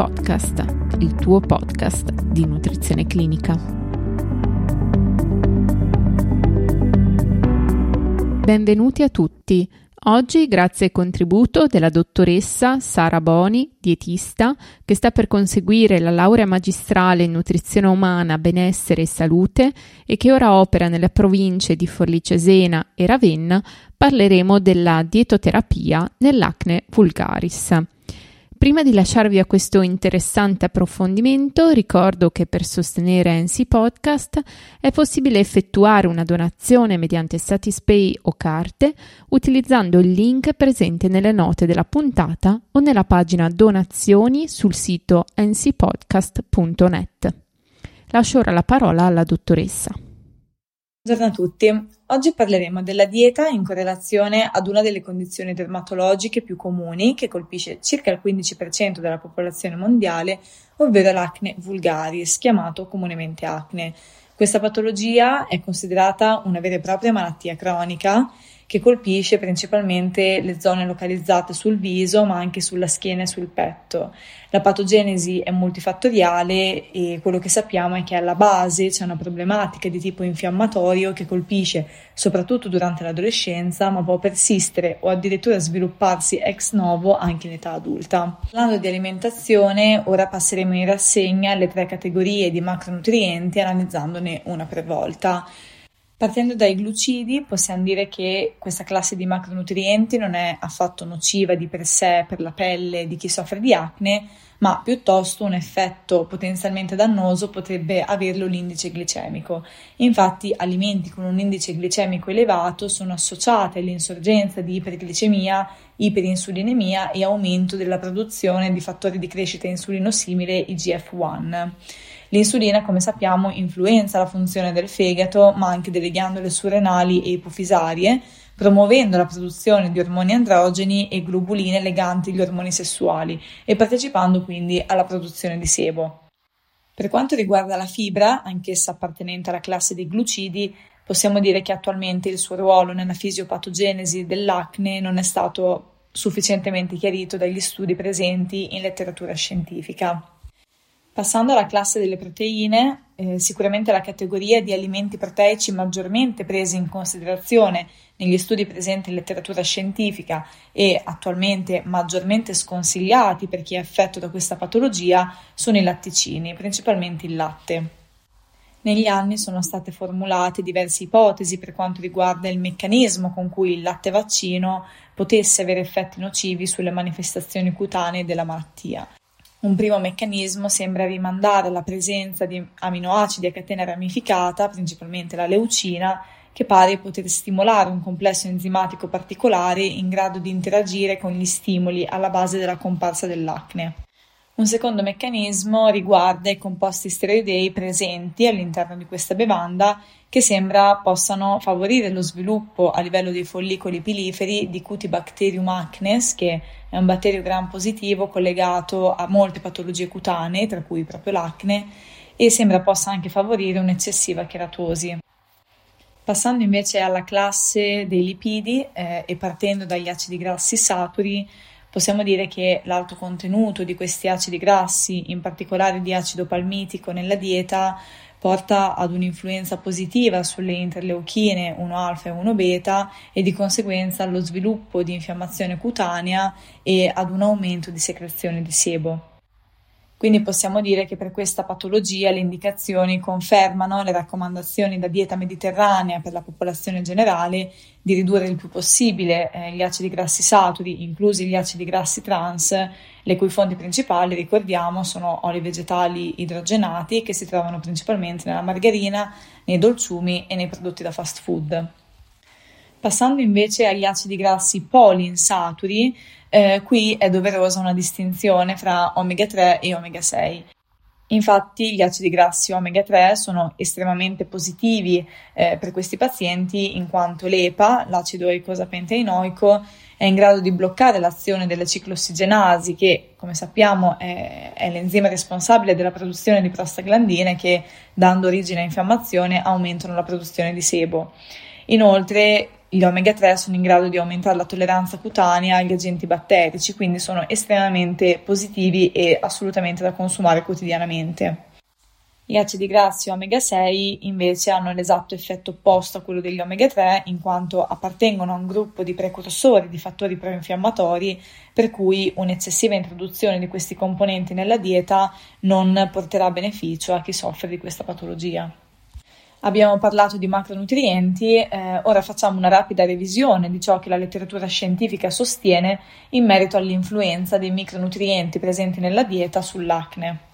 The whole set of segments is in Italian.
Podcast, il tuo podcast di nutrizione clinica. Benvenuti a tutti. Oggi, grazie al contributo della dottoressa Sara Boni, dietista, che sta per conseguire la laurea magistrale in nutrizione umana, benessere e salute e che ora opera nelle province di Forlì Cesena e Ravenna, parleremo della dietoterapia nell'acne vulgaris. Prima di lasciarvi a questo interessante approfondimento, ricordo che per sostenere NC Podcast è possibile effettuare una donazione mediante Satispay o carte utilizzando il link presente nelle note della puntata o nella pagina donazioni sul sito ncpodcast.net. Lascio ora la parola alla dottoressa. Buongiorno a tutti. Oggi parleremo della dieta in correlazione ad una delle condizioni dermatologiche più comuni che colpisce circa il 15% della popolazione mondiale, ovvero l'acne vulgaris, chiamato comunemente acne. Questa patologia è considerata una vera e propria malattia cronica che colpisce principalmente le zone localizzate sul viso, ma anche sulla schiena e sul petto. La patogenesi è multifattoriale e quello che sappiamo è che alla base c'è una problematica di tipo infiammatorio che colpisce soprattutto durante l'adolescenza, ma può persistere o addirittura svilupparsi ex novo anche in età adulta. Parlando di alimentazione, ora passeremo in rassegna le tre categorie di macronutrienti analizzandone una per volta. Partendo dai glucidi, possiamo dire che questa classe di macronutrienti non è affatto nociva di per sé per la pelle di chi soffre di acne, ma piuttosto un effetto potenzialmente dannoso potrebbe averlo l'indice glicemico. Infatti, alimenti con un indice glicemico elevato sono associati all'insorgenza di iperglicemia, iperinsulinemia e aumento della produzione di fattori di crescita insulinosimile IGF-1. L'insulina, come sappiamo, influenza la funzione del fegato, ma anche delle ghiandole surrenali e ipofisarie, promuovendo la produzione di ormoni androgeni e globuline leganti agli ormoni sessuali e partecipando quindi alla produzione di sebo. Per quanto riguarda la fibra, anch'essa appartenente alla classe dei glucidi, possiamo dire che attualmente il suo ruolo nella fisiopatogenesi dell'acne non è stato sufficientemente chiarito dagli studi presenti in letteratura scientifica. Passando alla classe delle proteine, eh, sicuramente la categoria di alimenti proteici maggiormente presi in considerazione negli studi presenti in letteratura scientifica e attualmente maggiormente sconsigliati per chi è affetto da questa patologia sono i latticini, principalmente il latte. Negli anni sono state formulate diverse ipotesi per quanto riguarda il meccanismo con cui il latte vaccino potesse avere effetti nocivi sulle manifestazioni cutanee della malattia. Un primo meccanismo sembra rimandare alla presenza di aminoacidi a catena ramificata, principalmente la leucina, che pare poter stimolare un complesso enzimatico particolare in grado di interagire con gli stimoli alla base della comparsa dell'acne. Un secondo meccanismo riguarda i composti steroidei presenti all'interno di questa bevanda che sembra possano favorire lo sviluppo a livello dei follicoli piliferi di Cutibacterium acnes, che è un batterio gram positivo collegato a molte patologie cutanee, tra cui proprio l'acne, e sembra possa anche favorire un'eccessiva cheratosi. Passando invece alla classe dei lipidi eh, e partendo dagli acidi grassi saturi, possiamo dire che l'alto contenuto di questi acidi grassi, in particolare di acido palmitico nella dieta, porta ad un'influenza positiva sulle interleuchine 1-alfa e 1-beta e di conseguenza allo sviluppo di infiammazione cutanea e ad un aumento di secrezione di sebo. Quindi possiamo dire che per questa patologia le indicazioni confermano le raccomandazioni da dieta mediterranea per la popolazione generale di ridurre il più possibile eh, gli acidi grassi saturi, inclusi gli acidi grassi trans, le cui fonti principali, ricordiamo, sono oli vegetali idrogenati che si trovano principalmente nella margarina, nei dolciumi e nei prodotti da fast food. Passando invece agli acidi grassi poliinsaturi, eh, qui è doverosa una distinzione fra omega 3 e omega 6. Infatti gli acidi grassi omega 3 sono estremamente positivi eh, per questi pazienti in quanto l'EPA, l'acido eicosapentaenoico, è in grado di bloccare l'azione delle ciclossigenasi che, come sappiamo, è, è l'enzima responsabile della produzione di prostaglandine che, dando origine a infiammazione, aumentano la produzione di sebo. Inoltre gli omega 3 sono in grado di aumentare la tolleranza cutanea agli agenti batterici, quindi sono estremamente positivi e assolutamente da consumare quotidianamente. Gli acidi grassi omega 6 invece hanno l'esatto effetto opposto a quello degli omega 3 in quanto appartengono a un gruppo di precursori di fattori proinfiammatori per cui un'eccessiva introduzione di questi componenti nella dieta non porterà beneficio a chi soffre di questa patologia. Abbiamo parlato di macronutrienti, eh, ora facciamo una rapida revisione di ciò che la letteratura scientifica sostiene in merito all'influenza dei micronutrienti presenti nella dieta sull'acne.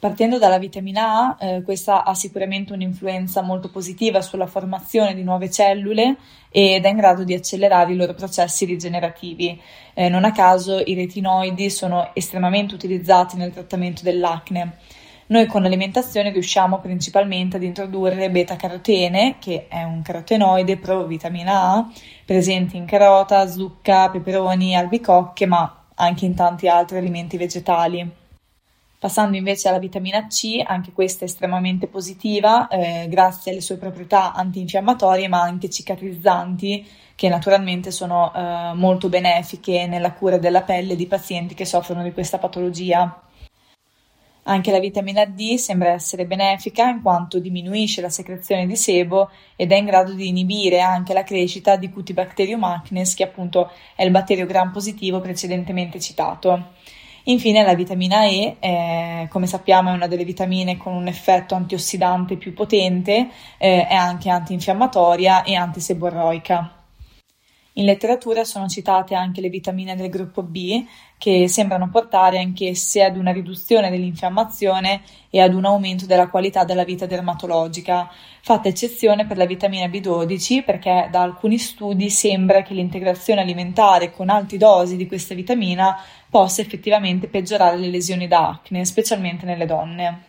Partendo dalla vitamina A, eh, questa ha sicuramente un'influenza molto positiva sulla formazione di nuove cellule ed è in grado di accelerare i loro processi rigenerativi. Eh, non a caso i retinoidi sono estremamente utilizzati nel trattamento dell'acne. Noi con l'alimentazione riusciamo principalmente ad introdurre beta-carotene, che è un carotenoide pro-vitamina A, presente in carota, zucca, peperoni, albicocche, ma anche in tanti altri alimenti vegetali. Passando invece alla vitamina C, anche questa è estremamente positiva, eh, grazie alle sue proprietà antinfiammatorie ma anche cicatrizzanti, che naturalmente sono eh, molto benefiche nella cura della pelle di pazienti che soffrono di questa patologia. Anche la vitamina D sembra essere benefica in quanto diminuisce la secrezione di sebo ed è in grado di inibire anche la crescita di Cutibacterium acnes, che appunto è il batterio gram positivo precedentemente citato. Infine la vitamina E, eh, come sappiamo è una delle vitamine con un effetto antiossidante più potente, eh, è anche antinfiammatoria e antiseborroica. In letteratura sono citate anche le vitamine del gruppo B, che sembrano portare anch'esse ad una riduzione dell'infiammazione e ad un aumento della qualità della vita dermatologica, fatta eccezione per la vitamina B12 perché da alcuni studi sembra che l'integrazione alimentare con alte dosi di questa vitamina possa effettivamente peggiorare le lesioni da acne, specialmente nelle donne.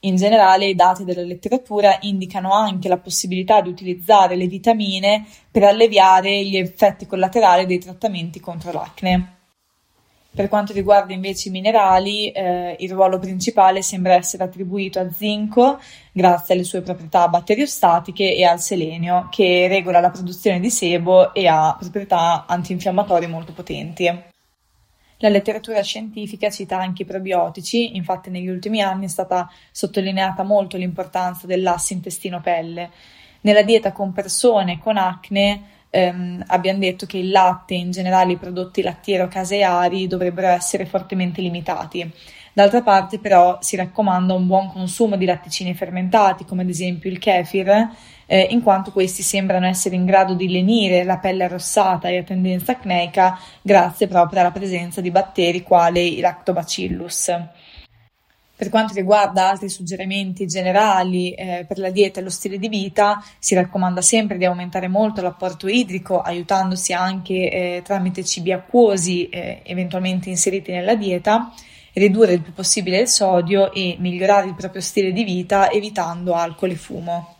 In generale i dati della letteratura indicano anche la possibilità di utilizzare le vitamine per alleviare gli effetti collaterali dei trattamenti contro l'acne. Per quanto riguarda invece i minerali, eh, il ruolo principale sembra essere attribuito a zinco grazie alle sue proprietà batteriostatiche e al selenio che regola la produzione di sebo e ha proprietà antinfiammatorie molto potenti. La letteratura scientifica cita anche i probiotici, infatti negli ultimi anni è stata sottolineata molto l'importanza dell'asse intestino-pelle. Nella dieta con persone con acne ehm, abbiamo detto che il latte in generale i prodotti lattiero-caseari dovrebbero essere fortemente limitati. D'altra parte, però, si raccomanda un buon consumo di latticini fermentati, come ad esempio il kefir, eh, in quanto questi sembrano essere in grado di lenire la pelle arrossata e a tendenza acneica grazie proprio alla presenza di batteri quali i lactobacillus. Per quanto riguarda altri suggerimenti generali eh, per la dieta e lo stile di vita, si raccomanda sempre di aumentare molto l'apporto idrico, aiutandosi anche eh, tramite cibi acquosi eh, eventualmente inseriti nella dieta, ridurre il più possibile il sodio e migliorare il proprio stile di vita evitando alcol e fumo.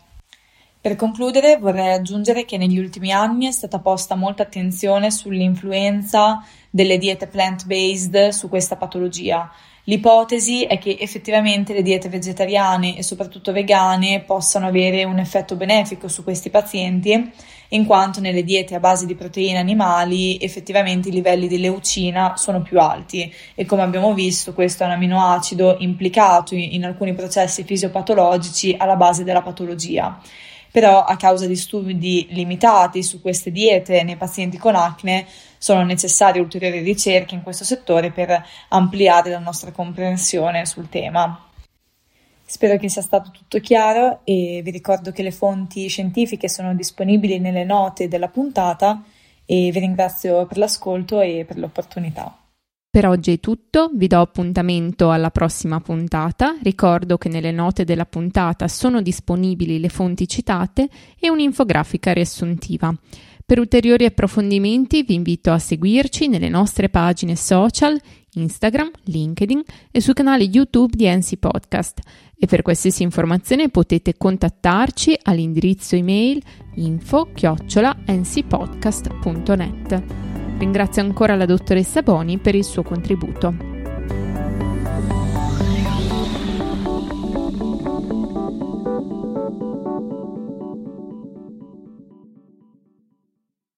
Per concludere vorrei aggiungere che negli ultimi anni è stata posta molta attenzione sull'influenza delle diete plant-based su questa patologia. L'ipotesi è che effettivamente le diete vegetariane e soprattutto vegane possano avere un effetto benefico su questi pazienti, in quanto nelle diete a base di proteine animali effettivamente i livelli di leucina sono più alti. E come abbiamo visto questo è un aminoacido implicato in alcuni processi fisiopatologici alla base della patologia. Però a causa di studi limitati su queste diete nei pazienti con acne sono necessarie ulteriori ricerche in questo settore per ampliare la nostra comprensione sul tema. Spero che sia stato tutto chiaro e vi ricordo che le fonti scientifiche sono disponibili nelle note della puntata e vi ringrazio per l'ascolto e per l'opportunità. Per oggi è tutto, vi do appuntamento alla prossima puntata, ricordo che nelle note della puntata sono disponibili le fonti citate e un'infografica riassuntiva. Per ulteriori approfondimenti vi invito a seguirci nelle nostre pagine social, Instagram, LinkedIn e sul canale YouTube di NC Podcast e per qualsiasi informazione potete contattarci all'indirizzo email info-ncpodcast.net. Ringrazio ancora la dottoressa Boni per il suo contributo.